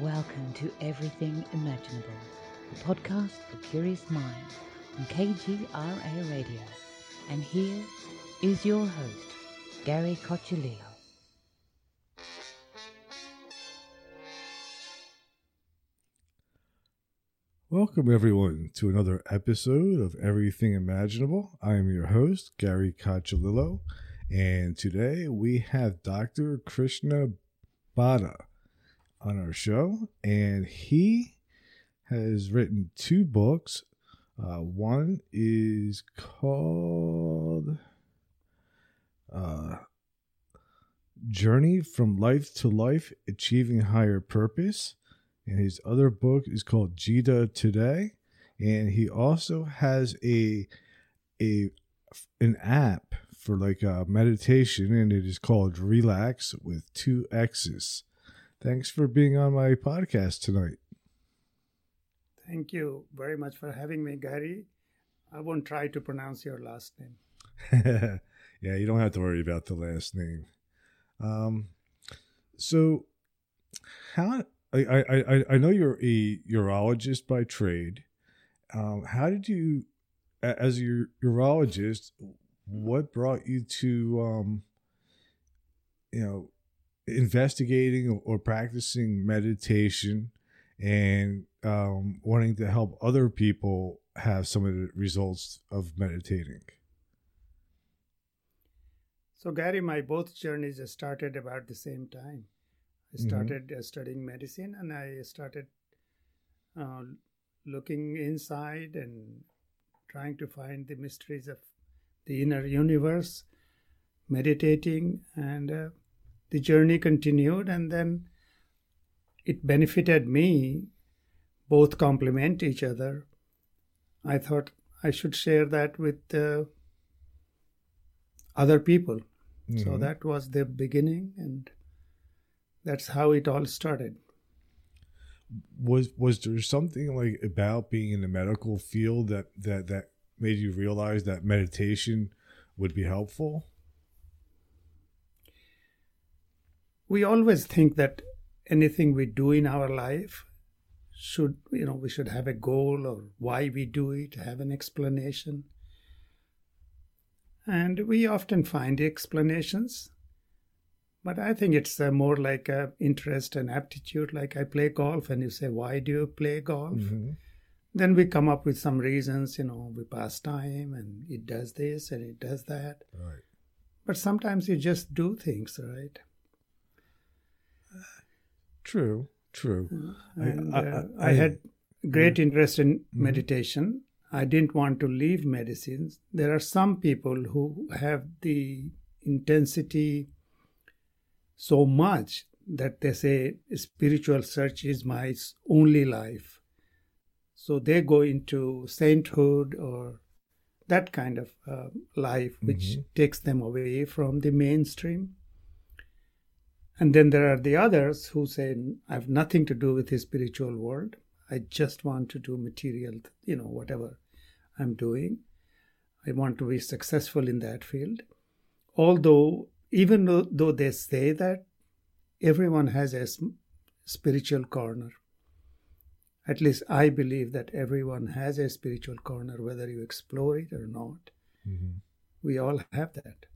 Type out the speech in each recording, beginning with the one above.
Welcome to Everything Imaginable, the podcast for curious minds on KGRA Radio. And here is your host, Gary Cocciolillo. Welcome, everyone, to another episode of Everything Imaginable. I am your host, Gary Cocciolillo, and today we have Dr. Krishna Bhatta on our show, and he has written two books. Uh, one is called uh, Journey from Life to Life Achieving Higher Purpose, and his other book is called Gita Today, and he also has a a an app for like a meditation, and it is called Relax with two X's. Thanks for being on my podcast tonight. Thank you very much for having me, Gary. I won't try to pronounce your last name. yeah, you don't have to worry about the last name. Um, so how I I I, I know you're a urologist by trade. Um, how did you, as a urologist, what brought you to um, you know investigating or practicing meditation and um, wanting to help other people have some of the results of meditating? So, Gary, my both journeys started about the same time. I Mm-hmm. started uh, studying medicine and I started uh, looking inside and trying to find the mysteries of the inner universe, meditating, and uh, the journey continued. And then it benefited me, both complement each other. I thought I should share that with uh, other people. So Mhm. that was the beginning, and that's how it all started. was was there something like about being in the medical field that that that made you realize that meditation would be helpful? We always think that anything we do in our life should, you know, we should have a goal or why we do it, have an explanation. And we often find explanations, but I think it's uh, more like a interest and aptitude. Like I play golf, and you say, "Why do you play golf?" Mhm. Then we come up with some reasons, you know, we pass time, and it does this and it does that. Right. But sometimes you just do things, right? True. True. I- And I- uh, I- I, had great interest in Mhm. meditation. I didn't want to leave medicines. There are some people who have the intensity so much that they say spiritual search is my only life. So they go into sainthood or that kind of uh, life, which Mhm. takes them away from the mainstream. And then there are the others who say, I have nothing to do with the spiritual world. I just want to do material, you know, whatever I'm doing. I want to be successful in that field. Although, even though, though they say that, everyone has a spiritual corner. At least I believe that everyone has a spiritual corner, whether you explore it or not. Mhm. We all have that.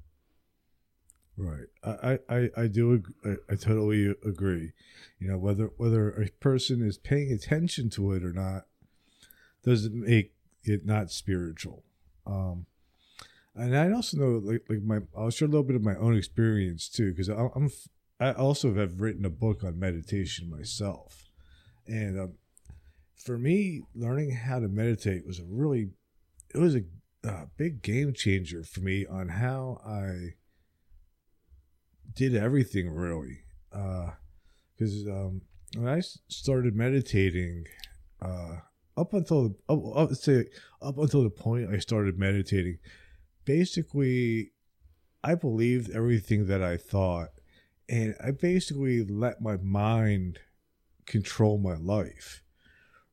Right. I, I, I do I, I totally agree. You know, whether whether a person is paying attention to it or not doesn't make it not spiritual. Um and I also know like like my I'll share a little bit of my own experience too because I'm, I also have written a book on meditation myself. And um, for me learning how to meditate was a really it was a uh, big game changer for me on how I did everything really. Because um, when I started meditating, uh, up until up, up, say up until the point I started meditating, basically, I believed everything that I thought, and I basically let my mind control my life,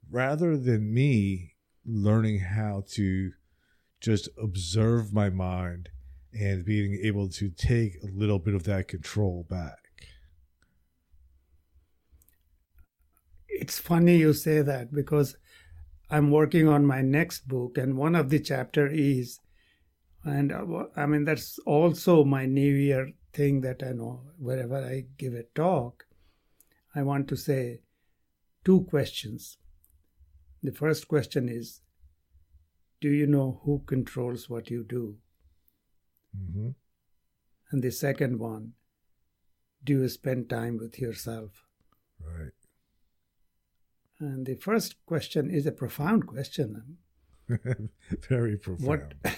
rather than me learning how to just observe my mind and being able to take a little bit of that control back. it's funny you say that because I'm working on my next book, and one of the chapter is, and uh, I mean that's also my New Year thing that I know. Wherever I give a talk, I want to say two questions. The first question is, do you know who controls what you do? Mm-hmm. And the second one, do you spend time with yourself? Right. And the first question is a profound question. Very profound. What?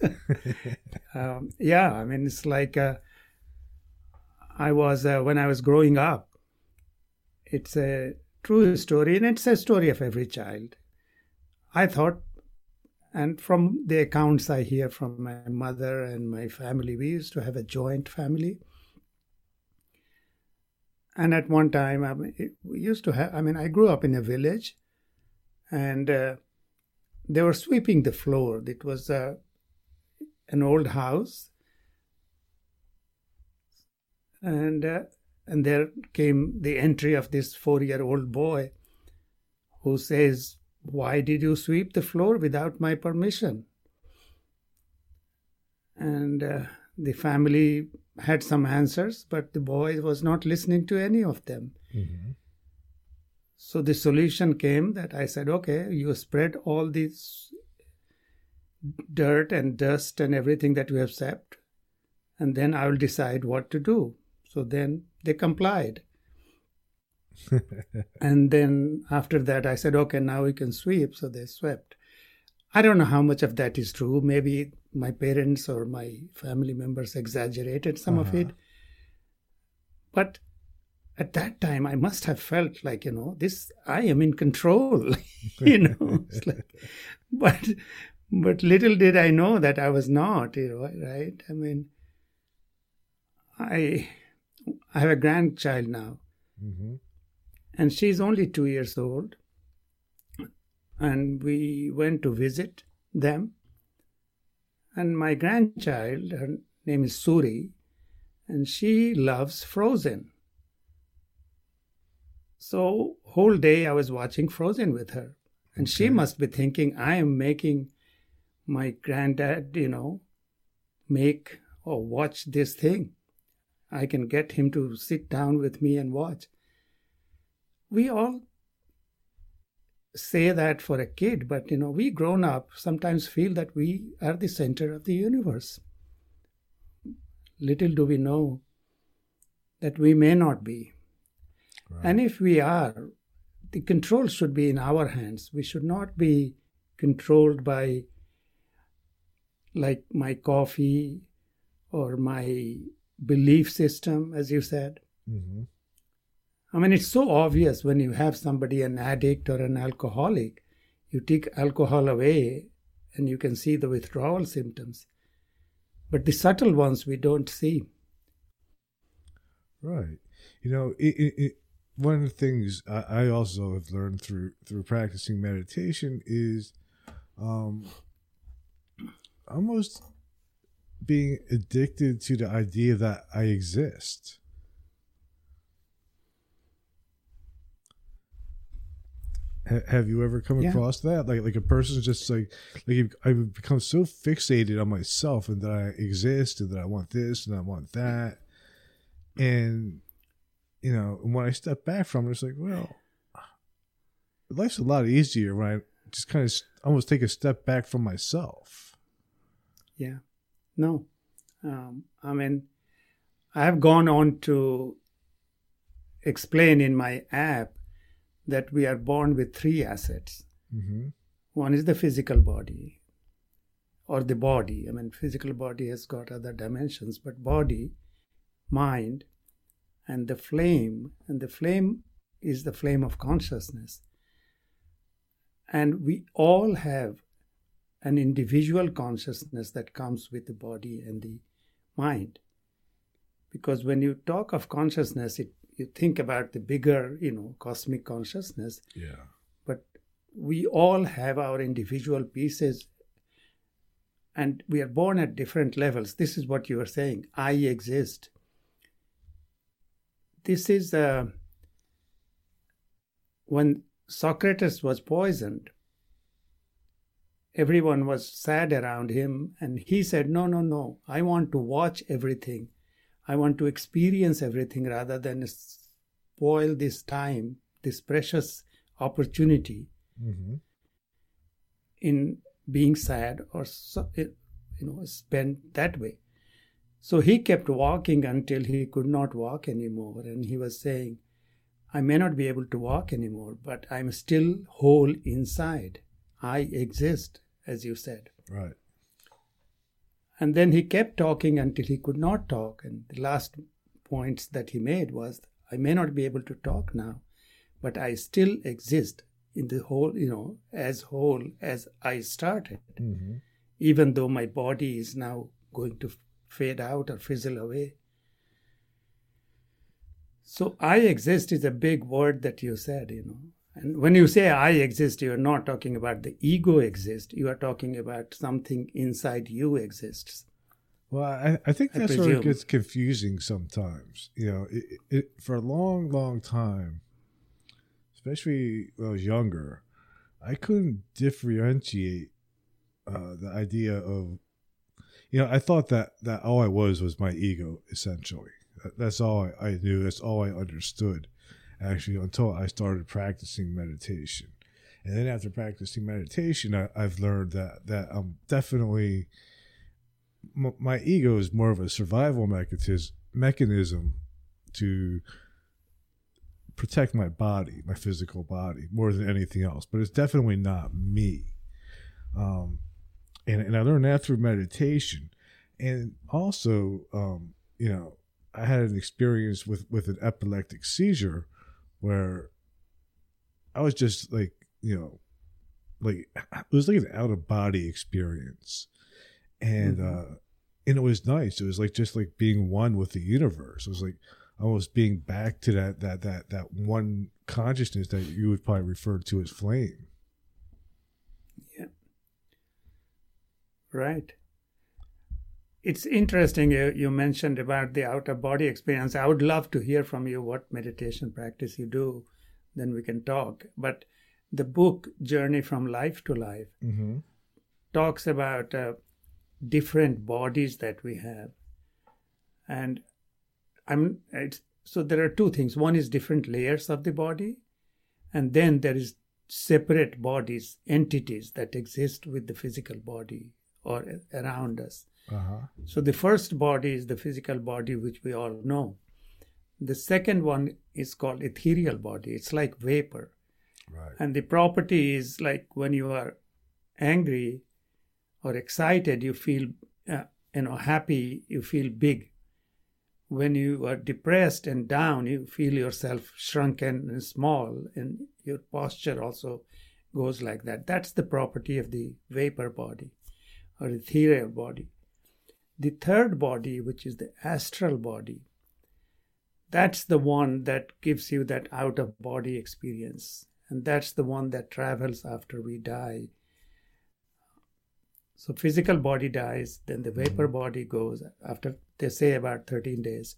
um, yeah, I mean, it's like uh, I was uh, when I was growing up. It's a true story, and it's a story of every child. I thought, and from the accounts I hear from my mother and my family, we used to have a joint family. And at one time, I mean, we used to have, I mean, I grew up in a village and uh, they were sweeping the floor. It was uh, an old house. And, uh, and there came the entry of this four year old boy who says, Why did you sweep the floor without my permission? And uh, the family had some answers, but the boy was not listening to any of them. Mm-hmm. So the solution came that I said, okay, you spread all this dirt and dust and everything that you have swept, and then I will decide what to do. So then they complied. and then after that, I said, okay, now we can sweep. So they swept. I don't know how much of that is true. Maybe my parents or my family members exaggerated some uh-huh. of it. But at that time, I must have felt like, you know, this, I am in control, you know. like, but, but little did I know that I was not, you know, right? I mean, I, I have a grandchild now, mm-hmm. And she's only two years old. And we went to visit them and my grandchild, her name is Suri, and she loves Frozen. So whole day I was watching Frozen with her. And okay. she must be thinking I am making my granddad, you know, make or watch this thing. I can get him to sit down with me and watch. We all say that for a kid, but you know, we grown up sometimes feel that we are the center of the universe. Little do we know that we may not be. Right. And if we are, the control should be in our hands. We should not be controlled by, like, my coffee or my belief system, as you said. Mm-hmm. I mean, it's so obvious when you have somebody an addict or an alcoholic, you take alcohol away and you can see the withdrawal symptoms. But the subtle ones we don't see. Right. You know, it, it, it, one of the things I, I, also have learned through through practicing meditation is um, almost being addicted to the idea that I exist. Have you ever come yeah. across that? Like, like a person's just like, like I've become so fixated on myself and that I exist and that I want this and I want that, and you know, when I step back from it, it's like, well, life's a lot easier when I just kind of almost take a step back from myself. Yeah, no, um, I mean, I have gone on to explain in my app that we are born with three assets. Mm-hmm. One is the physical body or the body. I mean, physical body has got other dimensions, but body, mind, and the flame, and the flame is the flame of consciousness. And we all have an individual consciousness that comes with the body and the mind. Because when you talk of consciousness, it you think about the bigger, you know, cosmic consciousness. Yeah. But we all have our individual pieces and we are born at different levels. This is what you are saying. I exist. This is uh, when Socrates was poisoned, everyone was sad around him, and he said, No, no, no, I want to watch everything. I want to experience everything rather than spoil this time, this precious opportunity Mm-hmm. in being sad or you know spent that way so he kept walking until he could not walk anymore and he was saying i may not be able to walk anymore but i'm still whole inside i exist as you said Right. And then he kept talking until he could not talk and the last points that he made was i may not be able to talk now but i still exist in the whole you know as whole as i started Mm-hmm. even though my body is now going to fade out or fizzle away. So, I exist is a big word that you said, you know. And when you say I exist, you are not talking about the ego exists, you are talking about something inside you exists. Well, I, I think I that's where it gets confusing sometimes. You know, it, it, for a long, long time, especially when I was younger, I couldn't differentiate uh, the idea of, you know, I thought that, that all I was was my ego, essentially. That's all I, I knew. That's all I understood, actually, until I started practicing meditation. And then after practicing meditation, I, I've learned that, that I'm definitely m- my ego is more of a survival mechanism mechanism to protect my body, my physical body, more than anything else. But it's definitely not me. Um, and and I learned that through meditation, and also, um, you know, I had an experience with with an epileptic seizure where I was just like, you know, like it was like an out of body experience and Mhm. uh and it was nice it was like just like being one with the universe it was like almost being back to that that that that one consciousness that you would probably refer to as flame Yeah. Right. It's interesting you, you mentioned about the out of body experience. I would love to hear from you what meditation practice you do, then we can talk. But the book Journey from Life to Life mm-hmm. talks about uh, different bodies that we have. And I'm it's, so there are two things. One is different layers of the body, and then there is separate bodies, entities that exist with the physical body or around us. Uh-huh So the first body is the physical body, which we all know. The second one is called ethereal body. It's like vapor. right And the property is like when you are angry or excited, you feel, uh, you know, happy, you feel big. When you are depressed and down, you feel yourself shrunken and small, and your posture also goes like that. That's the property of the vapor body or ethereal body. The third body, which is the astral body, that's the one that gives you that out of body experience. And that's the one that travels after we die. So physical body dies, then the vapor mm-hmm. body goes after they say about 13 days.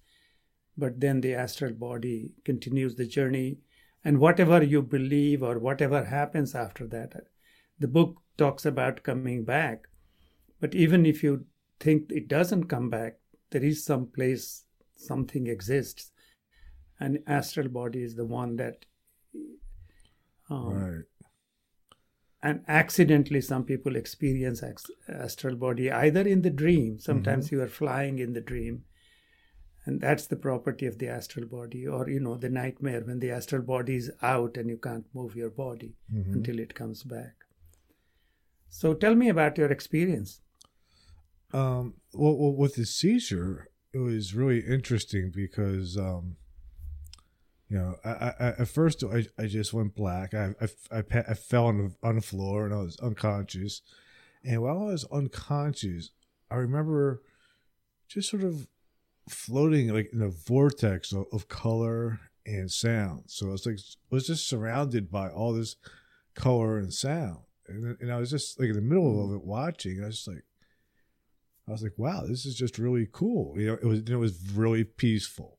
But then the astral body continues the journey. And whatever you believe or whatever happens after that, the book talks about coming back. But even if you think it doesn't come back, there is some place something exists. And astral body is the one that um, right. and accidentally some people experience astral body either in the dream sometimes you are flying in the dream and that's the property of the astral body or you know the nightmare when the astral body is out and you can't move your body Mhm. until it comes back. So tell me about your experience Um, well, well, with the seizure, it was really interesting because, um, you know, I, I, at first I, I just went black. I, I, I, I fell on the, on the floor and I was unconscious. And while I was unconscious, I remember just sort of floating like in a vortex of, of color and sound. So I was like, I was just surrounded by all this color and sound. And, and I was just like in the middle of it watching. I was just like, I was like, wow, this is just really cool. You know, it was it was really peaceful.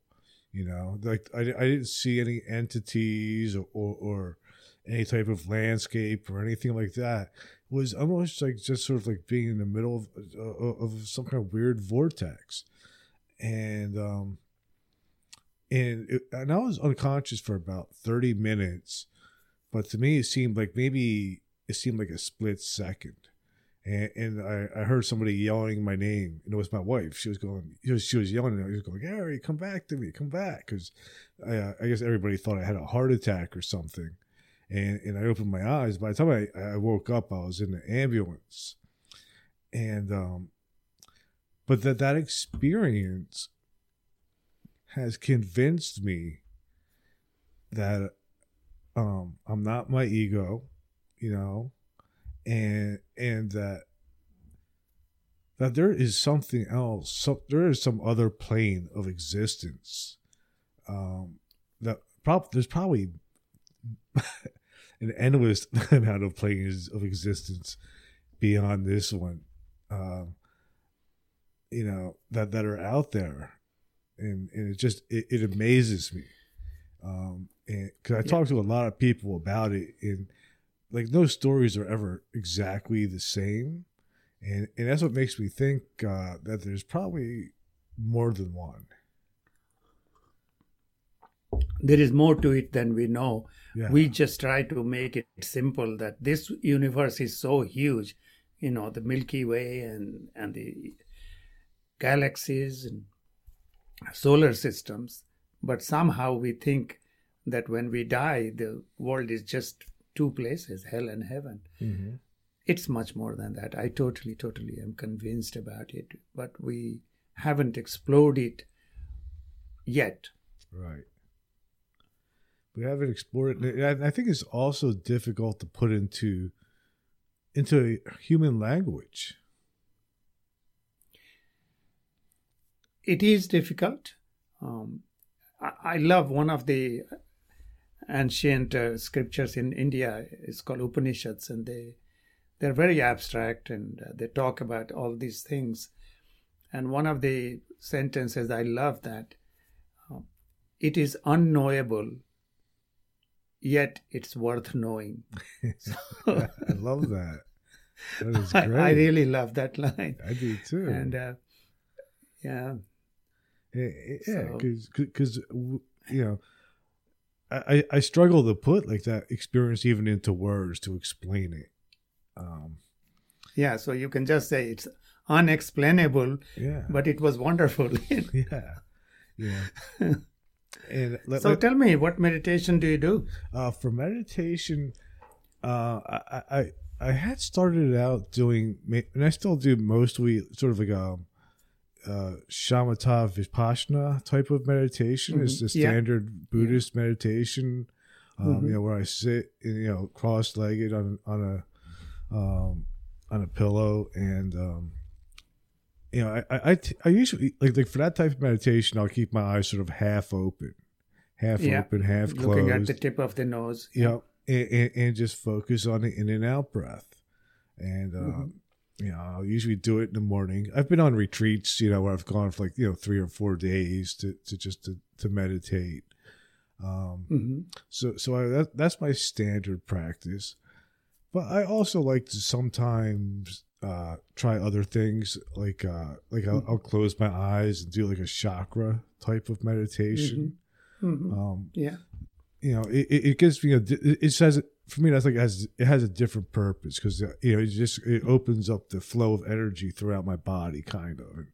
You know, like I, I didn't see any entities or, or, or any type of landscape or anything like that. It was almost like just sort of like being in the middle of, uh, of some kind of weird vortex, and um, and it, and I was unconscious for about thirty minutes, but to me it seemed like maybe it seemed like a split second and, and I, I heard somebody yelling my name, and it was my wife. She was going, she was, she was yelling, and I was going, Gary, come back to me, come back, because I, uh, I guess everybody thought I had a heart attack or something, and and I opened my eyes. By the time I, I woke up, I was in the ambulance, and um, but that that experience has convinced me that um I'm not my ego, you know, and and that that there is something else so there is some other plane of existence um that prob- there's probably an endless amount of planes of existence beyond this one um you know that that are out there and and it just it, it amazes me um and because i Yeah. talk to a lot of people about it and like no stories are ever exactly the same and and that's what makes me think uh, that there's probably more than one There is more to it than we know. yeah We just try to make it simple that this universe is so huge, you know, the Milky Way and, and the galaxies and solar systems. But somehow we think that when we die, the world is just two places, hell and heaven. Mhm. It's much more than that. I totally, totally am convinced about it. But we haven't explored it yet. right we haven't explored it i think it's also difficult to put into into human language it is difficult. Um, I, I love one of the ancient uh, scriptures in India. It's called Upanishads, and they they're very abstract and uh, they talk about all these things. And one of the sentences I love that uh, it is unknowable, yet it's worth knowing. So, i love that that is I, great I really love that line. I do too And uh, yeah, Yeah, yeah, So- because you know, I I- struggle to put like that experience even into words to explain it. Um, Yeah, so you can just say it's unexplainable, yeah, but it was wonderful. yeah, yeah. and let, so let- tell me, what meditation do you do? uh, for meditation, uh, I, I I had started out doing, and I still do mostly sort of like a. Uh, shamatha vipassana type of meditation is the Mhm. Yeah. standard Buddhist meditation. Um, Mhm. You know, where I sit, you know, cross-legged on on a um, on a pillow, and um, you know, I I, I, t- I usually like like for that type of meditation, I'll keep my eyes sort of half open, half Yeah. open, half closed. Looking at the tip of the nose. you know, and, and, and just focus on the in and out breath. And, uh, Mhm. You know, I'll usually do it in the morning. I've been on retreats, you know, where I've gone for like, you know, three or four days to, to just to, to meditate. Um, hmm so, so I, that, that's my standard practice. But I also like to sometimes uh, try other things, like uh, like I'll, I'll close my eyes and do like a chakra type of meditation. hmm Um, Yeah. you know, it, it it gives me a, it says for me that's like it has it has a different purpose because you know it just it opens up the flow of energy throughout my body, kind of, and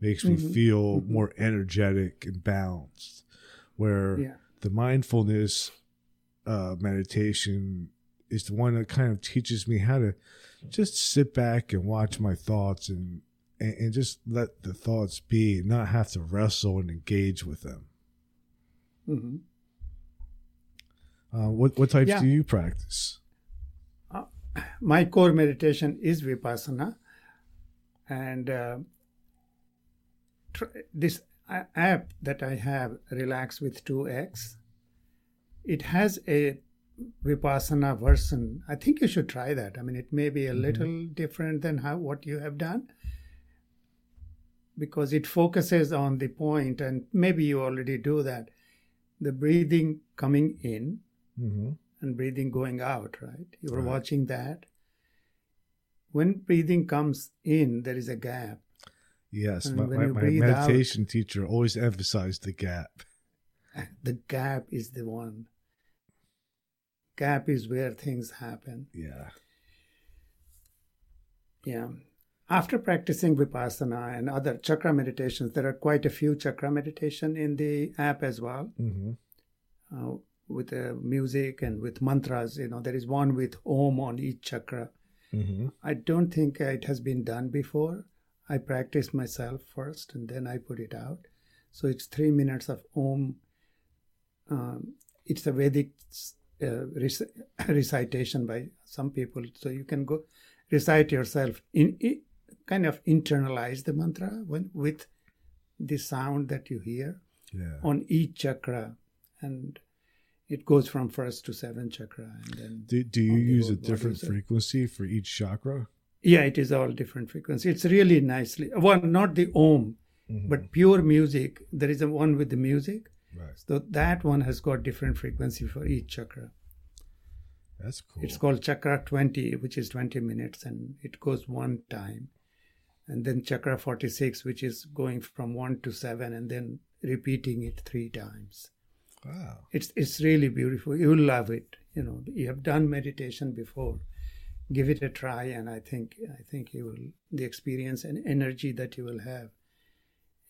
makes me Mhm. feel Mhm. more energetic and balanced. Where Yeah. the mindfulness uh, meditation is the one that kind of teaches me how to just sit back and watch my thoughts and and, and just let the thoughts be and not have to wrestle and engage with them. hmm Uh, what what types Yeah. do you practice? My core meditation is Vipassana. And uh, tr- this app that I have, Relax with 2X, it has a Vipassana version. I think you should try that. I mean, it may be a little different than how what you have done because it focuses on the point, and maybe you already do that. The breathing coming in Mm-hmm. and breathing going out, right? You were Right. watching that. When breathing comes in, there is a gap. Yes, And my, my, my breathe out- meditation teacher always emphasized the gap. The gap is the one. Gap is where things happen. Yeah. Yeah. After practicing Vipassana and other chakra meditations, there are quite a few chakra meditation in the app as well. hmm uh, with uh, music and with mantras. You know, there is one with Om on each chakra. hmm I don't think it has been done before. I practiced myself first and then I put it out. So it's three minutes of Om. Um, it's a Vedic uh, rec- recitation by some people. So you can go recite yourself in, in kind of internalize the mantra when, with the sound that you hear Yeah. on each chakra and it goes from first to seventh chakra and then Do, do you use a different frequency for each chakra? yeah it is all different frequency it's really nicely well not the om Mhm. but pure music there is a one with the music right. so that one has got different frequency for each chakra That's cool. it's called chakra 20 which is 20 minutes and it goes one time and then chakra 46 which is going from 1 to 7 and then repeating it three times wow. it's it's really beautiful you'll love it you know you have done meditation before give it a try and i think i think you will the experience and energy that you will have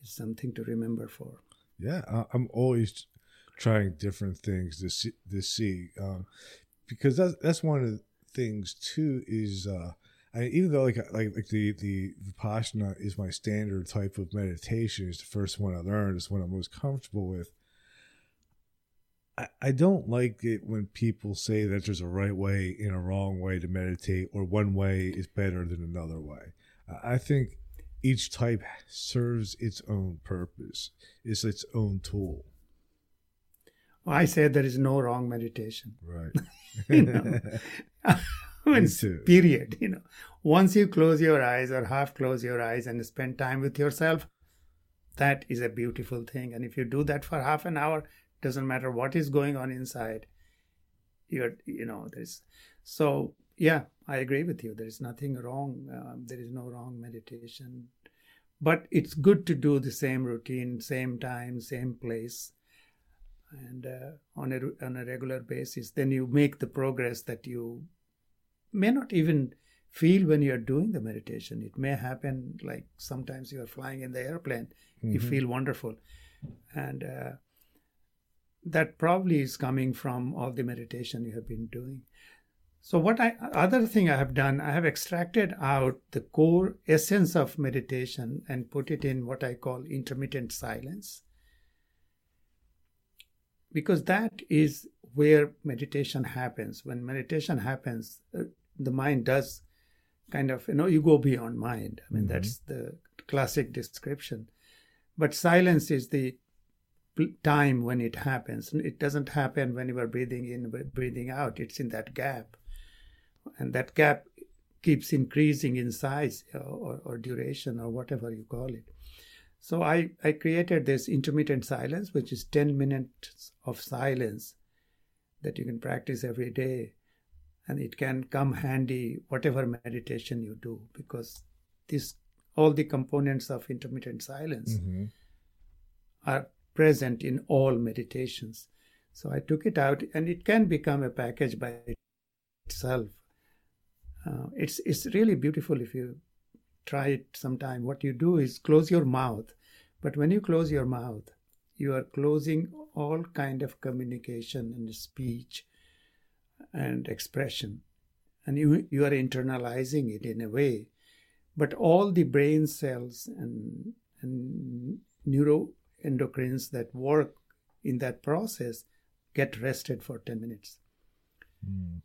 is something to remember for Yeah, I'm always trying different things to see, to see um, because that's that's one of the things too. Is uh, I even though like like like the the vipassana is my standard type of meditation, is the first one I learned, is one I'm most comfortable with. I, I don't like it when people say that there's a right way and a wrong way to meditate, or one way is better than another way. I think each type serves its own purpose. It's its own tool. i say there is no wrong meditation Right. you know period you know once you close your eyes or half close your eyes and spend time with yourself that is a beautiful thing and if you do that for half an hour doesn't matter what is going on inside you're you know there's so yeah i agree with you. There's nothing wrong um, there is no wrong meditation but it's good to do the same routine same time same place and uh, on a on a regular basis. Then you make the progress that you may not even feel when you're doing the meditation. It may happen like sometimes you're flying in the airplane. You Mhm. feel wonderful. And uh, that probably is coming from all the meditation you have been doing. So what i other thing i have done i have extracted out the core essence of meditation and put it in what i call intermittent silence. Because that is where meditation happens. When meditation happens uh, the mind does kind of you know you go beyond mind. I mean Mhm. that's the classic description. But silence is the time when it happens. It doesn't happen when you are breathing in breathing out. It's in that gap. And that gap keeps increasing in size or, or duration or whatever you call it. So I, I created this intermittent silence which is 10 minutes of silence that you can practice every day. And it can come handy whatever meditation you do because this all the components of intermittent silence Mhm. are present in all meditations. So I took it out, and it can become a package by itself. Uh, it's it's really beautiful if you try it sometime. What you do is close your mouth, but when you close your mouth, you are closing all kind of communication and speech and expression, and you you are internalizing it in a way. But all the brain cells and and neuroendocrines that work in that process get rested for 10 minutes. Mm.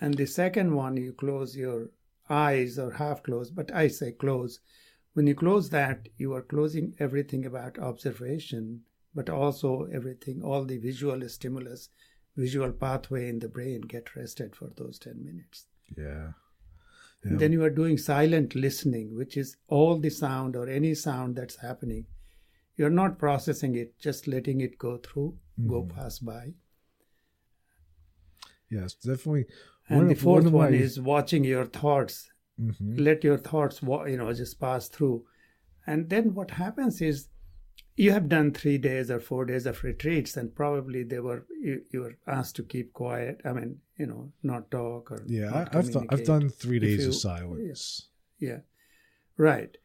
And the second one, you close your eyes or half close, but I say close. When you close that, you are closing everything about observation, but also everything, all the visual stimulus, visual pathway in the brain get rested for those 10 minutes. Yeah. And then you are doing silent listening, which is all the sound or any sound that's happening. You're not processing it, just letting it go through, go Mhm. pass by. Yes, definitely. And the fourth one my- is watching your thoughts. Mhm. Let your thoughts, you know, just pass through. And then what happens is you have done three days or four days of retreats, and probably they were you, you were asked to keep quiet. I mean, you know, not talk or Yeah, I, I've done I've done three days you- of silence. Yeah, right.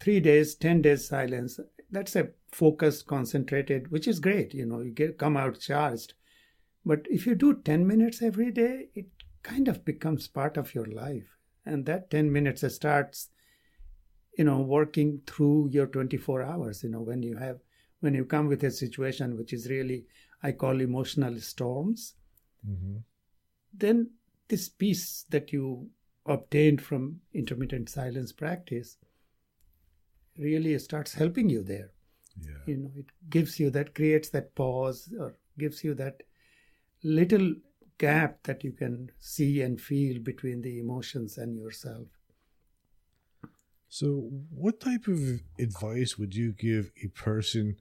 Three days, ten days silence. That's a focused, concentrated, which is great. You know, you get come out charged. But if you do ten minutes every day, it kind of becomes part of your life, and that ten minutes starts, you know, working through your twenty-four hours. You know, when you have when you come with a situation which is really I call emotional storms hmm then this peace that you obtained from intermittent silence practice really starts helping you there Yeah. you know it gives you that creates that pause or gives you that little gap that you can see and feel between the emotions and yourself So, what type of advice would you give a person?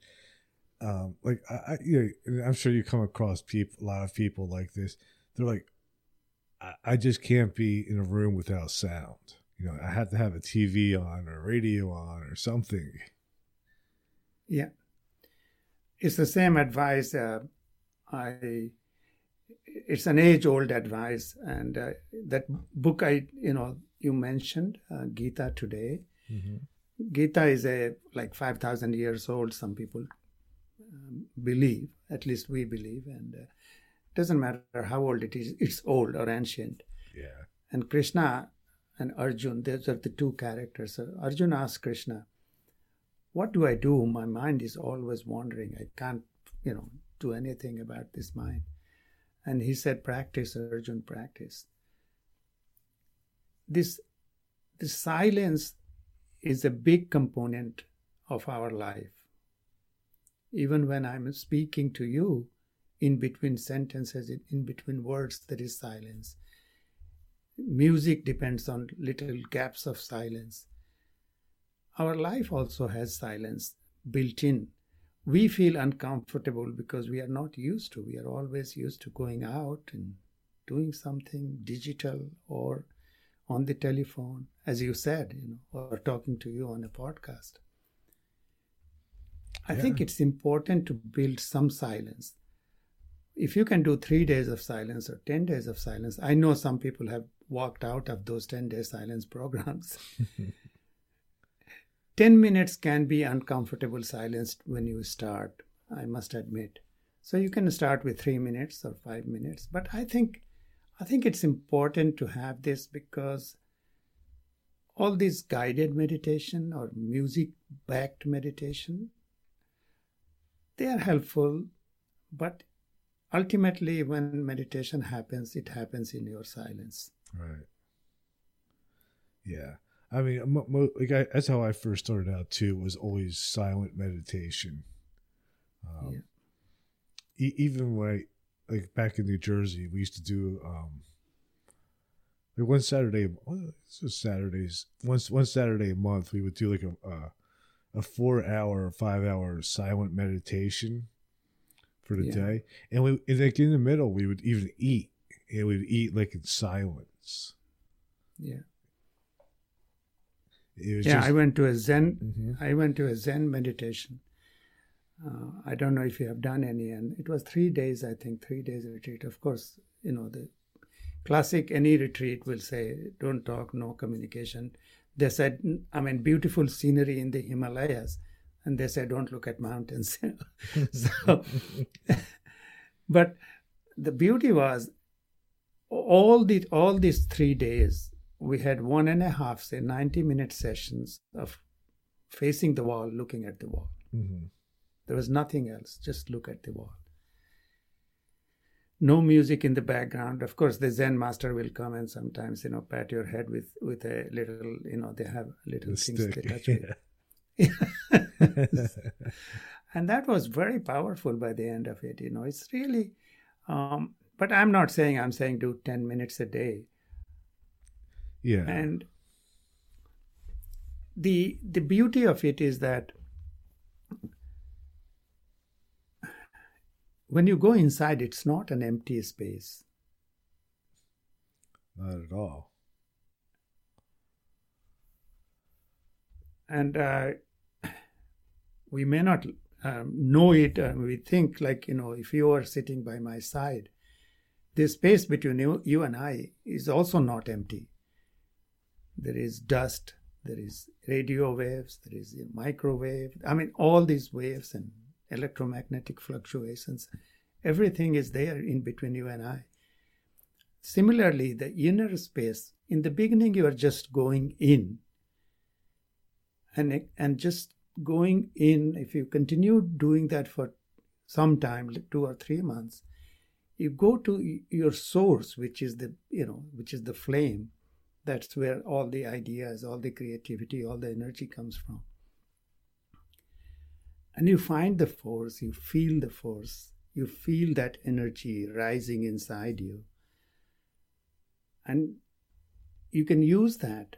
Um, like I, I you know, I'm sure you come across people, a lot of people like this. They're like, I, I just can't be in a room without sound. You know, I have to have a TV on or radio on or something. yeah it's the same advice uh, i it's an age old advice and uh, that book i you know you mentioned uh, gita today Gita is a like 5,000 years old, some people um, believe, at least we believe, and uh, it doesn't matter how old it is, it's old or ancient. Yeah. And Krishna and Arjun, those are the two characters. Arjun asked Krishna, What do I do? My mind is always wandering. I can't, you know, do anything about this mind. And he said, Practice, Arjun, practice. This, this silence is a big component of our life. Even when I'm speaking to you, in between sentences, in between words, there is silence. Music depends on little gaps of silence. Our life also has silence built in. We feel uncomfortable because we are not used to. We are always used to going out and doing something digital or on the telephone, as you said, you know, or talking to you on a podcast. I think it's important to build some silence. If you can do three days of silence or 10 days of silence, I know some people have walked out of those 10 day silence programs. 10 minutes can be uncomfortable silence when you start, I must admit. So you can start with three minutes or five minutes. But I think I think it's important to have this because all this guided meditation or music backed meditation they are helpful but ultimately when meditation happens it happens in your silence Right. Yeah. I mean, mo- mo- like I, that's how I first started out too. Was always silent meditation. Um, Yeah. e- even when I, like back in New Jersey, we used to do um, like one Saturday. was Saturdays. Once one Saturday a month, we would do like a uh, a four hour, five hour silent meditation for the Yeah. day, and we and like in the middle, we would even eat, and we'd eat like in silence. yeah. Yeah just, i went to a zen Mhm. i went to a zen meditation. Uh, i don't know if you have done any and it was three days i think three days retreat. Of course you know the classic any retreat will say don't talk no communication. They said i mean beautiful scenery in the himalayas and they said don't look at mountains. So but the beauty was all the all these three days we had one and a half say 90 minute sessions of facing the wall looking at the wall. Mhm. there was nothing else. Just look at the wall. No music in the background. Of course the zen master will come and sometimes you know pat your head with with a little you know they have little The things stick. they touch with and that was very powerful by the end of it you know it's really um, but i'm not saying i'm saying do 10 minutes a day yeah. and the the beauty of it is that when you go inside it's not an empty space not at all. And uh, we may not um, know it. Uh, we think like you know, if you are sitting by my side, the space between you, you and I is also not empty. There is dust, there is radio waves, there is microwave. I mean, all these waves and electromagnetic fluctuations, everything is there in between you and I. Similarly, the inner space, in the beginning, you are just going in. And, and just going in, if you continue doing that for some time, two or three months, you go to your source, which is the, you know, which is the flame. That's where all the ideas, all the creativity, all the energy comes from. And you find the force, you feel the force, you feel that energy rising inside you. And you can use that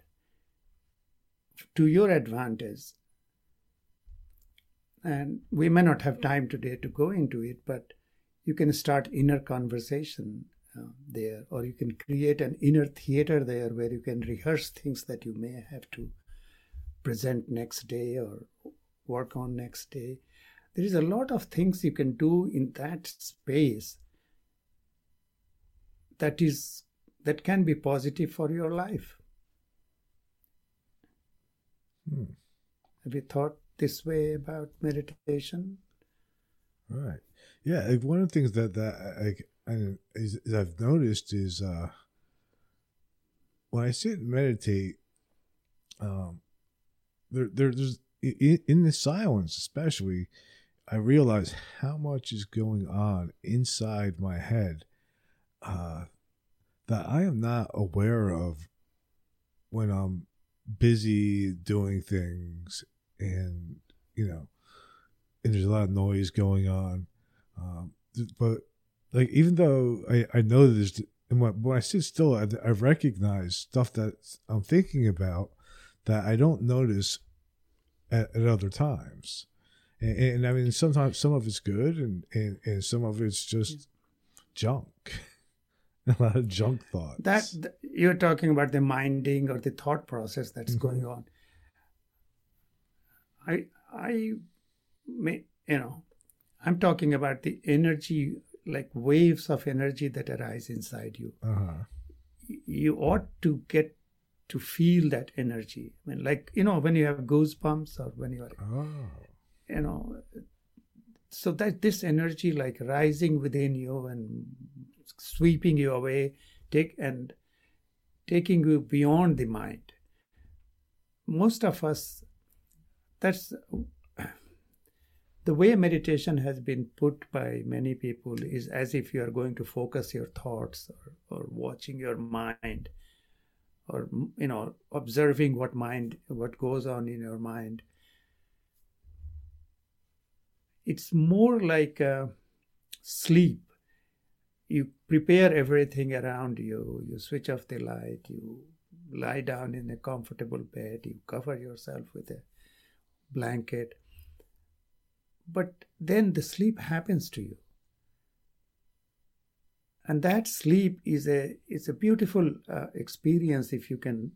to your advantage. And we may not have time today to go into it, but you can start inner conversation uh, there, or you can create an inner theater there where you can rehearse things that you may have to present next day or work on next day. There is a lot of things you can do in that space that is that can be positive for your life. Hmm. Have you thought this way about meditation? Right. Yeah. Like one of the things that that I, I is, I've noticed is uh, when I sit and meditate, um, there, there there's in, in the silence, especially, I realize how much is going on inside my head uh, that I am not aware of when I'm busy doing things and, you know, and there's a lot of noise going on. Um, but, like, even though I, I know that there's, and when, when I sit still, I, I recognize stuff that I'm thinking about that I don't notice at, at other times. And, and, I mean, sometimes some of it's good, and, and, and some of it's just junk. a lot of junk thoughts. That you're talking about the minding or the thought process that's Mhm. going on. I I may you know, I'm talking about the energy like waves of energy that arise inside you. Uh huh. You ought to get to feel that energy. I mean, like you know, when you have goosebumps or when you are Oh. you know so that this energy like rising within you and sweeping you away take and taking you beyond the mind most of us that's the way meditation has been put by many people is as if you are going to focus your thoughts or, or watching your mind or you know observing what mind what goes on in your mind it's more like uh, sleep. You prepare everything around you. You switch off the light. You lie down in a comfortable bed. You cover yourself with a blanket. But then the sleep happens to you. And that sleep is a is a beautiful uh, experience if you can.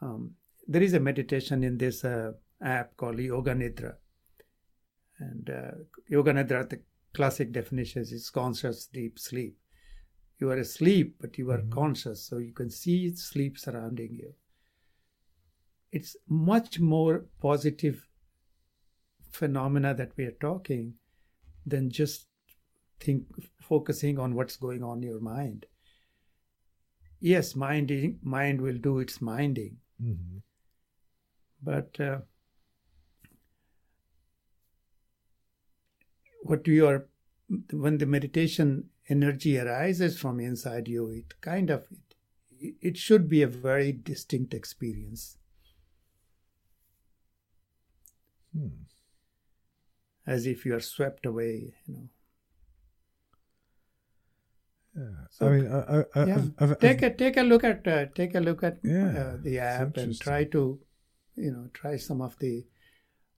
Um, there is a meditation in this uh, app called Yoga Nidra and uh, Yoga Nidra, the classic definition is conscious deep sleep. You are asleep, but you are Mhm. conscious, so you can see sleep surrounding you. It's much more positive phenomena that we are talking than just think focusing on what's going on in your mind. Yes, minding mind will do its minding, hmm but uh, what you are when the meditation energy arises from inside you it kind of it, it should be a very distinct experience Hmm. As if you are swept away you know Yeah. So- I mean, I, I, I, yeah. I've, I've, take a take a look at uh, take a look at Yeah, uh, the app and try to you know try some of the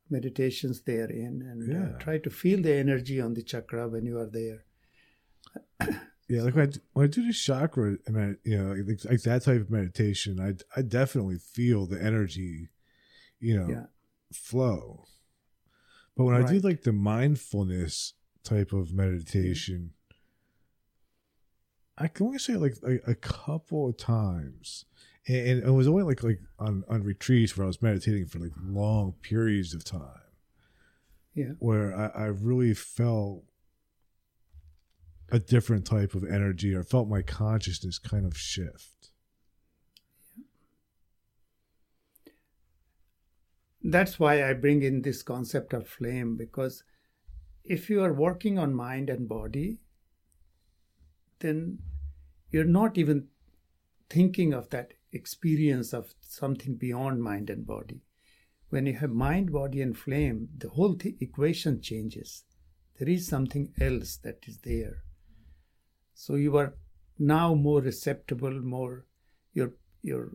meditations therein and uh, Yeah. try to feel the energy on the chakra when you are there Yeah, like when I, when I do the chakra, you know, like, like that type of meditation, I I definitely feel the energy, you know, flow. But when I do like the mindfulness type of meditation, I can only say like a, a couple of times, and, and it was only like like on on retreats where I was meditating for like long periods of time, Yeah. where I, I really felt a different type of energy, or felt my consciousness kind of shift. That's why I bring in this concept of flame because if you are working on mind and body, then you're not even thinking of that experience of something beyond mind and body. When you have mind, body, and flame, the whole th- equation changes. There is something else that is there. So you are now more receptible, more your your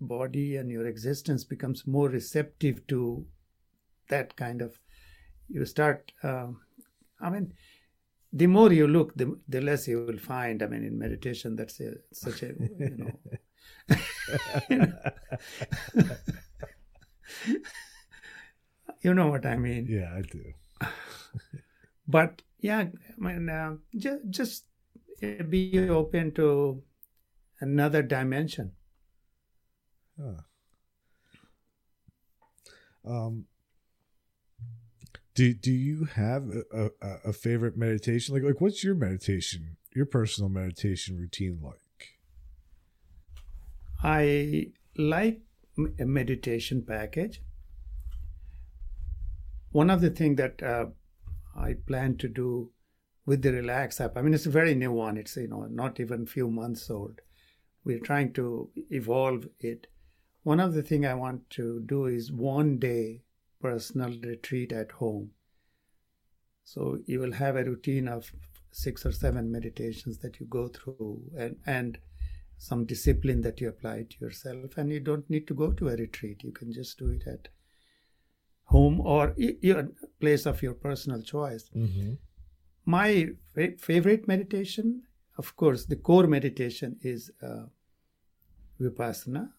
body and your existence becomes more receptive to that kind of you start um, i mean the more you look the, the less you will find i mean in meditation that's a, such a you know. You know what i mean. Yeah, I do. but yeah i mean uh, just just be open to another dimension Huh. Um, do do you have a, a, a favorite meditation? Like like what's your meditation, your personal meditation routine like? I like a meditation package. One of the things that uh, I plan to do with the Relax app, I mean, it's a very new one. It's you know not even few months old. We're trying to evolve it. One of the things I want to do is one day personal retreat at home. So you will have a routine of six or seven meditations that you go through, and and some discipline that you apply to yourself and you don't need to go to a retreat you can just do it at home or your place of your personal choice Mm-hmm. my fa- favorite meditation of course the core meditation is uh, vipassana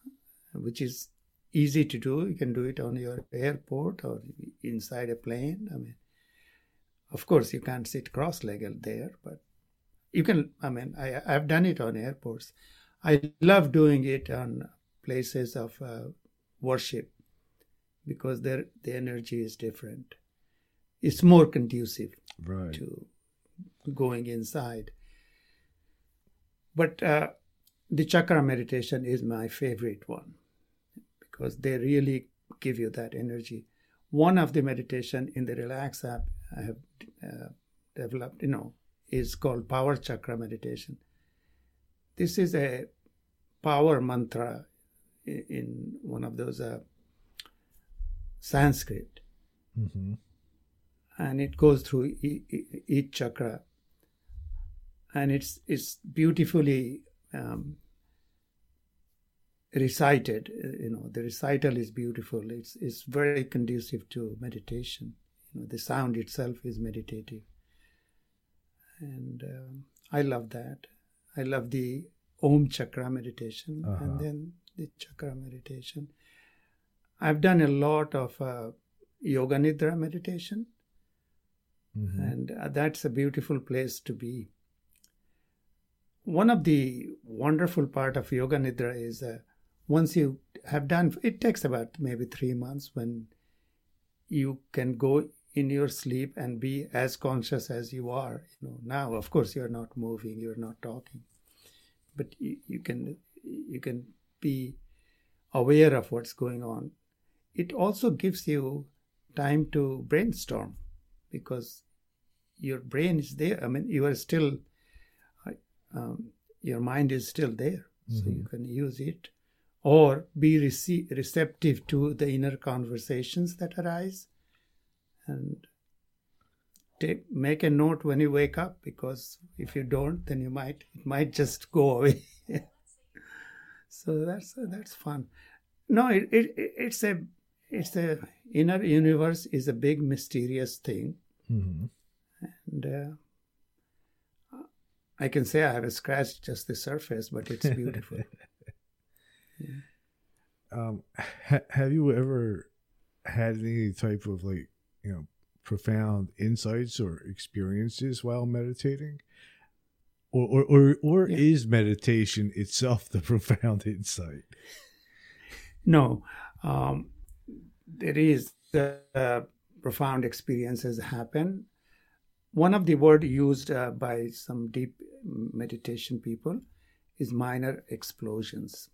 which is easy to do. You can do it on your airport or inside a plane. I mean of course you can't sit cross-legged there but you can i mean I, i've done it on airports. I love doing it on places of uh, worship because there the energy is different. It's more conducive Right. to going inside. But uh, the chakra meditation is my favorite one because they really give you that energy. One of the meditation in the Relax app I have uh, developed, you know, is called Power Chakra meditation. This is a power mantra in one of those uh, Sanskrit Mm-hmm. and it goes through e- e- each chakra and it's it's beautifully um, recited uh, you know the recital is beautiful. It's it's very conducive to meditation. You know the sound itself is meditative. And um, i love that. I love the om chakra meditation Uh-huh. and then the chakra meditation. I've done a lot of uh, yoga nidra meditation. Mm-hmm. and uh, that's a beautiful place to be. One of the wonderful part of yoga nidra is uh, once you have done it takes about maybe 3 months when you can go in your sleep and be as conscious as you are you know. Now of course you're not moving you're not talking but you, you can you can be aware of what's going on. It also gives you time to brainstorm because your brain is there. I mean, you are still, um, your mind is still there, so you can use it, or be rece- receptive to the inner conversations that arise, and take make a note when you wake up because if you don't, then you might it might just go away. so that's that's fun. No, it, it it's a it's a inner universe is a big mysterious thing Mm-hmm. and uh, I can say I have scratched just the surface, but it's beautiful. yeah. um, ha- have you ever had any type of like you know profound insights or experiences while meditating? Or or or, or yeah. is meditation itself the profound insight? No, um, there is the uh, profound experiences happen. One of the word used uh, by some deep meditation people is minor explosions.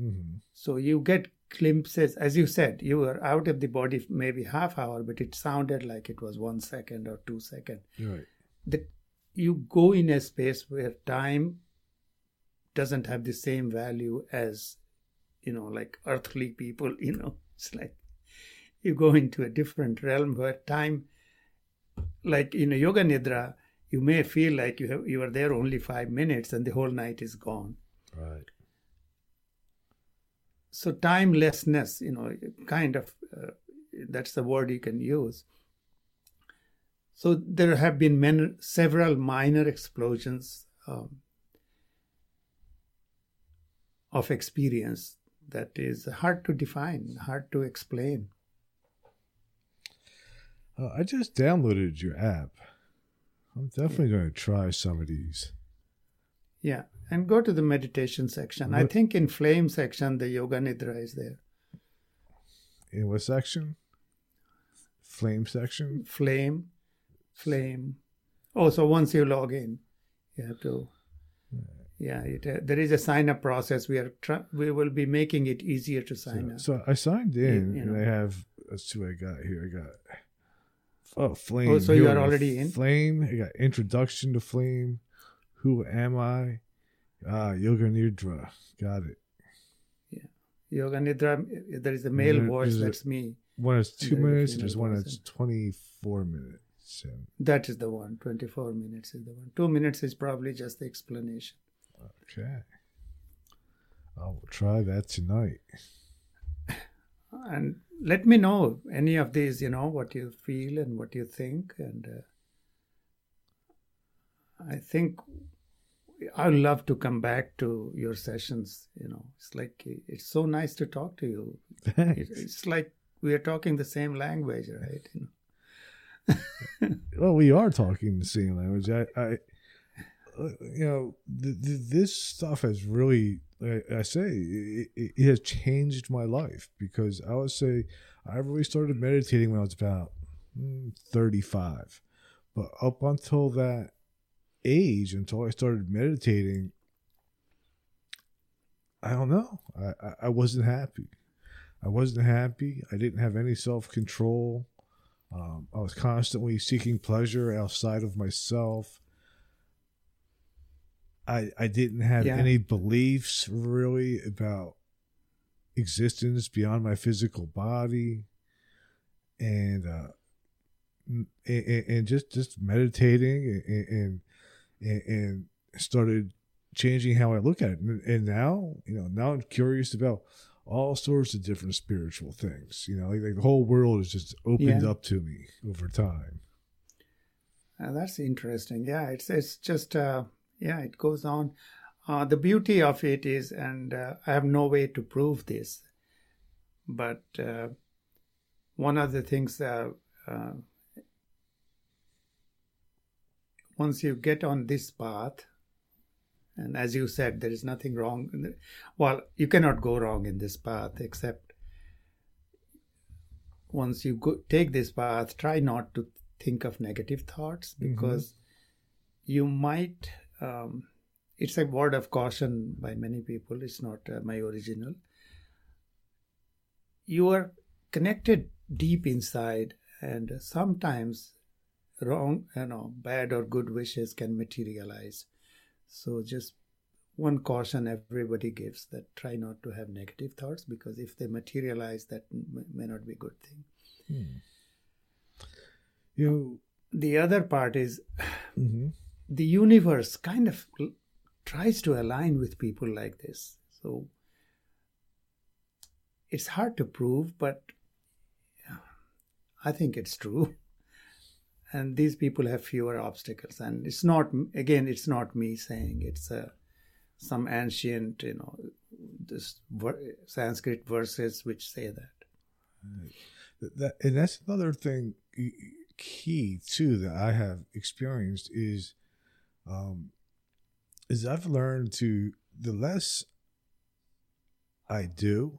Mm-hmm. So you get glimpses, as you said, you were out of the body maybe half hour, but it sounded like it was one second or two second. Right. That you go in a space where time doesn't have the same value as, you know, like earthly people. You know, it's like you go into a different realm where time, like in a yoga nidra, you may feel like you have you are there only five minutes and the whole night is gone. Right. So timelessness, you know, kind of uh, that's the word you can use. So there have been many, several minor explosions um, of experience that is hard to define, hard to explain. Uh, I just downloaded your app. I'm definitely yeah. going to try some of these. Yeah, and go to the meditation section. What? I think in flame section the yoga nidra is there. In what section? Flame section. Flame, flame. Oh, so once you log in, you have to. Yeah, it, uh, there is a sign up process. We are tr- we will be making it easier to sign so, up. So I signed in, you, you know. and I have. Let's see what I got here. I got Oh, Flame. Oh, so you are already in? Flame. I got Introduction to Flame. Who am I? Ah, Yoga Nidra. Got it. Yeah. Yoga Nidra, there is a male there, voice, that's a, me. One is two minutes, there's one that's 24 minutes. And... That is the one. 24 minutes is the one. Two minutes is probably just the explanation. Okay. I will try that tonight. And let me know any of these, you know, what you feel and what you think. And uh, I think I love to come back to your sessions. You know, it's like it's so nice to talk to you. Thanks. It's like we are talking the same language, right? You know? well, we are talking the same language. I, I you know, th- th- this stuff has really I, say it, it, has changed my life because I would say I really started meditating when I was about mm, 35. But up until that age, until I started meditating, I don't know. I, I, I wasn't happy. I wasn't happy. I didn't have any self control. Um, I was constantly seeking pleasure outside of myself. I I didn't have yeah. any beliefs really about existence beyond my physical body, and uh, and, and just just meditating and, and and started changing how I look at it. And now, you know, now I'm curious about all sorts of different spiritual things. You know, like, like the whole world is just opened yeah. up to me over time. Uh, that's interesting. Yeah, it's it's just uh, yeah, it goes on. Uh, the beauty of it is, and uh, I have no way to prove this, but uh, one of the things that uh, once you get on this path, and as you said, there is nothing wrong. Well, you cannot go wrong in this path except once you go, take this path, try not to think of negative thoughts mm-hmm. because mm-hmm. you might um, it's a word of caution by many people. It's not uh, my original. You are connected deep inside, and sometimes wrong, you know, bad or good wishes can materialize. So just one caution everybody gives that try not to have negative thoughts because if they materialize, that may not be a good thing. Hmm. You. The other part is. Mm-hmm the universe kind of tries to align with people like this. So it's hard to prove, but I think it's true. and these people have fewer obstacles. And it's not again, it's not me saying it's a some ancient, you know, this Sanskrit verses which say that. That, and that's another thing key too that I have experienced is, um, is I've learned to the less I do,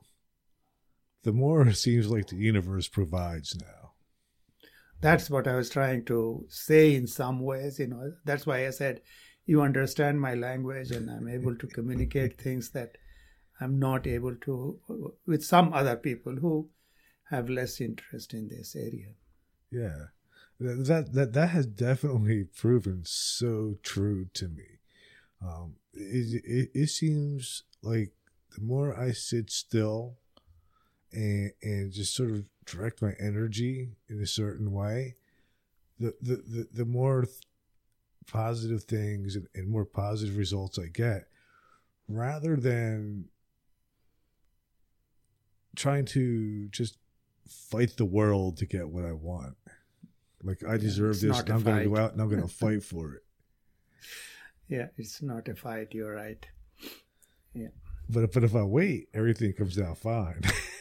the more it seems like the universe provides now. That's what I was trying to say in some ways. You know, that's why I said you understand my language and I'm able to communicate things that I'm not able to with some other people who have less interest in this area. Yeah. That that that has definitely proven so true to me. Um, it, it, it seems like the more I sit still and and just sort of direct my energy in a certain way, the the the, the more positive things and, and more positive results I get, rather than trying to just fight the world to get what I want. Like I deserve yeah, this, and I'm going to go out and I'm going to fight for it. Yeah, it's not a fight. You're right. Yeah. But but if I wait, everything comes out fine.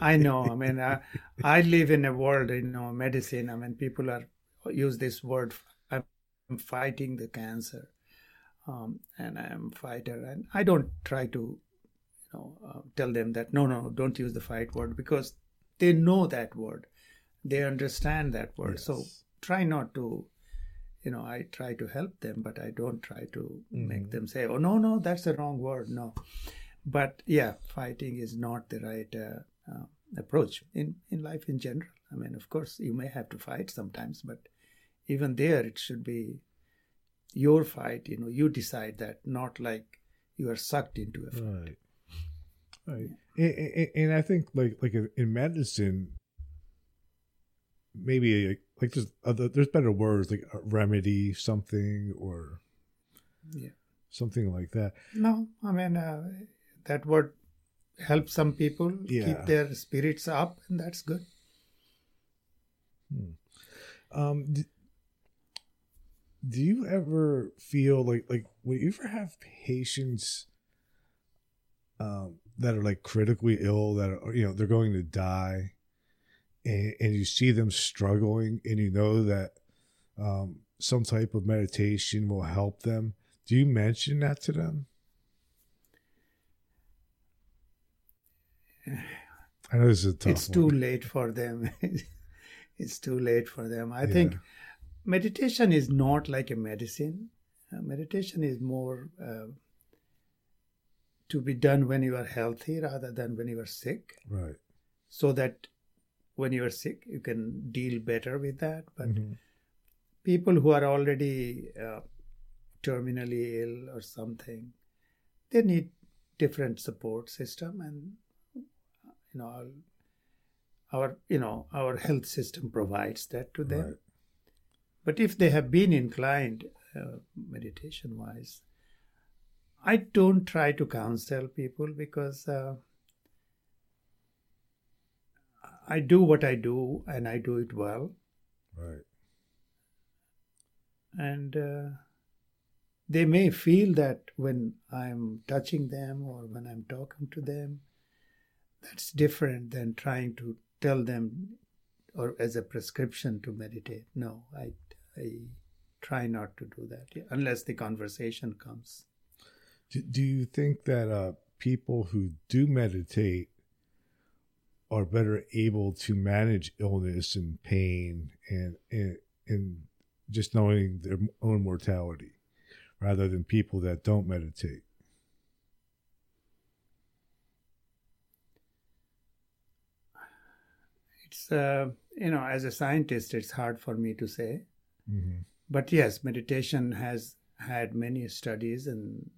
I know. I mean, I, I live in a world, you know, medicine. I mean, people are use this word. I'm fighting the cancer, um, and I'm a fighter. And I don't try to, you know, uh, tell them that no, no, don't use the fight word because they know that word, they understand that word. Yes. So try not to you know i try to help them but i don't try to mm-hmm. make them say oh no no that's the wrong word no but yeah, fighting is not the right uh, uh, approach in, in life in general. I mean, of course, you may have to fight sometimes, but even there, it should be your fight. You know, you decide that, not like you are sucked into a fight. Right. Right. Yeah. And, and, I think like like in medicine, maybe like there's other, there's better words like remedy something or yeah something like that. No, I mean uh, that would help some people yeah. keep their spirits up, and that's good. Hmm. Um, do, do you ever feel like like will you ever have patients um, that are like critically ill that are you know they're going to die, and, and you see them struggling, and you know that um, some type of meditation will help them? Do you mention that to them? I know this is It's one. too late for them. it's too late for them. I yeah. think meditation is not like a medicine. Uh, meditation is more uh, to be done when you are healthy rather than when you are sick. Right. So that when you are sick, you can deal better with that. But mm-hmm. people who are already uh, terminally ill or something, they need different support system and you know our you know our health system provides that to them. Right. but if they have been inclined uh, meditation wise i don't try to counsel people because uh, i do what i do and i do it well. Right. And uh, they may feel that when i'm touching them or when i'm talking to them that's different than trying to tell them or as a prescription to meditate. No, I, I try not to do that unless the conversation comes. Do, do you think that uh, people who do meditate are better able to manage illness and pain and, and, and just knowing their own mortality rather than people that don't meditate? It's uh, you know as a scientist it's hard for me to say. Mm-hmm. but yes meditation has had many studies and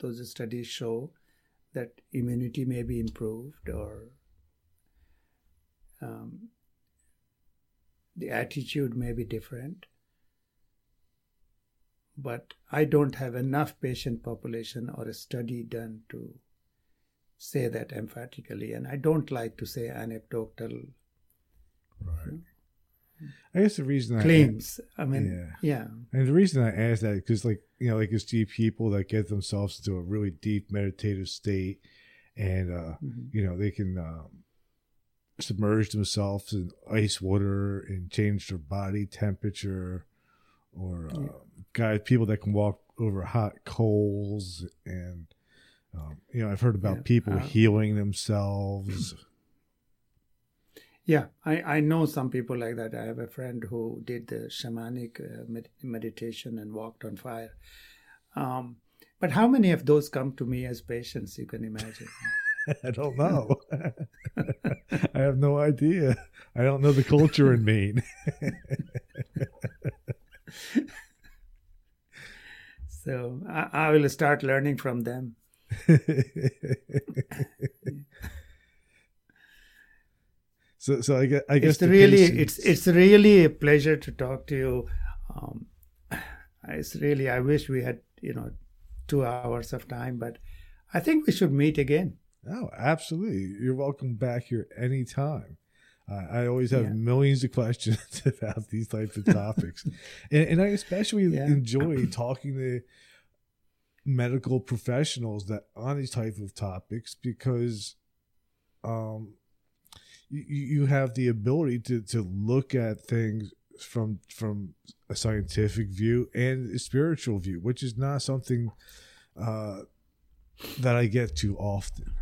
those studies show that immunity may be improved or um, the attitude may be different. But i don't have enough patient population or a study done to say that emphatically. And i don't like to say anecdotal Right. I guess the reason claims. I, I mean, yeah. yeah. And the reason I ask that because, like, you know, like you see people that get themselves into a really deep meditative state, and uh, mm-hmm. you know, they can um, submerge themselves in ice water and change their body temperature, or uh, yeah. guys, people that can walk over hot coals, and um, you know, I've heard about yeah. people uh, healing themselves. Yeah, I, I know some people like that. I have a friend who did the shamanic uh, med- meditation and walked on fire. Um, but how many of those come to me as patients? You can imagine. I don't know. I have no idea. I don't know the culture in Maine. so I, I will start learning from them. So, so I guess, I guess it's really it's it's really a pleasure to talk to you. Um, it's really I wish we had you know two hours of time, but I think we should meet again. Oh, absolutely! You're welcome back here anytime. Uh, I always have yeah. millions of questions about these types of topics, and, and, I especially yeah. enjoy talking to medical professionals that on these type of topics because um, you, you have the ability to, to look at things from from a scientific view and a spiritual view, which is not something uh, that I get too often.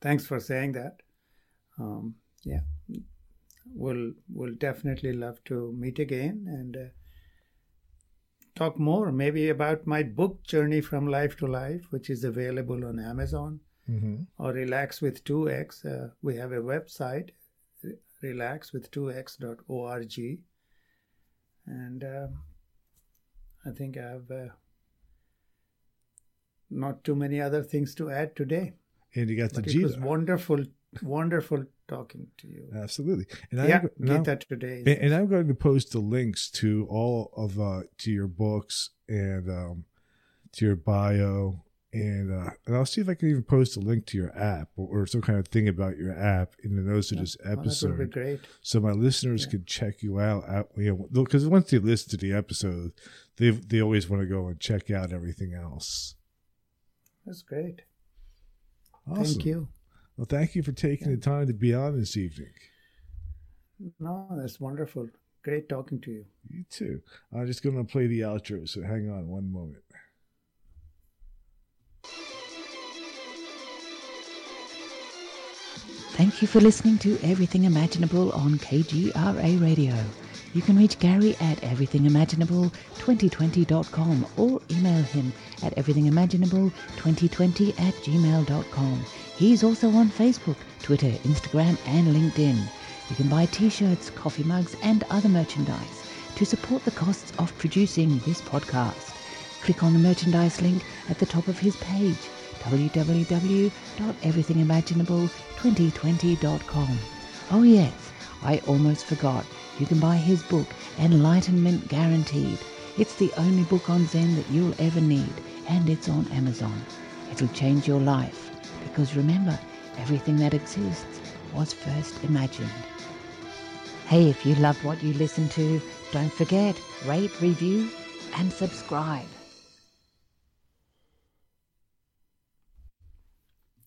Thanks for saying that. Um, yeah, we'll we'll definitely love to meet again and uh, talk more, maybe about my book Journey from Life to Life, which is available on Amazon mm-hmm. or relax with 2x uh, we have a website relax with 2x.org and uh, i think i have uh, not too many other things to add today. And you got the Gita. it was wonderful wonderful talking to you. Absolutely. And yeah I'm, Gita Today. and, and, i'm going to post the links to all of uh to your books and um to your bio and uh, and I'll see if I can even post a link to your app or, or some kind of thing about your app in the notes of this episode. Oh, that would be great. So my listeners yeah. could check you out. At, you know, because once they listen to the episode, they they always want to go and check out everything else. That's great. Awesome. Thank you. Well, thank you for taking yeah. the time to be on this evening. No, that's wonderful. Great talking to you. You too. I'm just going to play the outro, so hang on one moment. Thank you for listening to Everything Imaginable on KGRA Radio. You can reach Gary at everythingimaginable2020.com or email him at everythingimaginable2020 at gmail.com. He's also on Facebook, Twitter, Instagram, and LinkedIn. You can buy t-shirts, coffee mugs, and other merchandise to support the costs of producing this podcast. Click on the merchandise link at the top of his page www.everythingimaginable2020.com. Oh, yes, I almost forgot. You can buy his book, Enlightenment Guaranteed. It's the only book on Zen that you'll ever need, and it's on Amazon. It'll change your life, because remember, everything that exists was first imagined. Hey, if you loved what you listened to, don't forget, rate, review, and subscribe.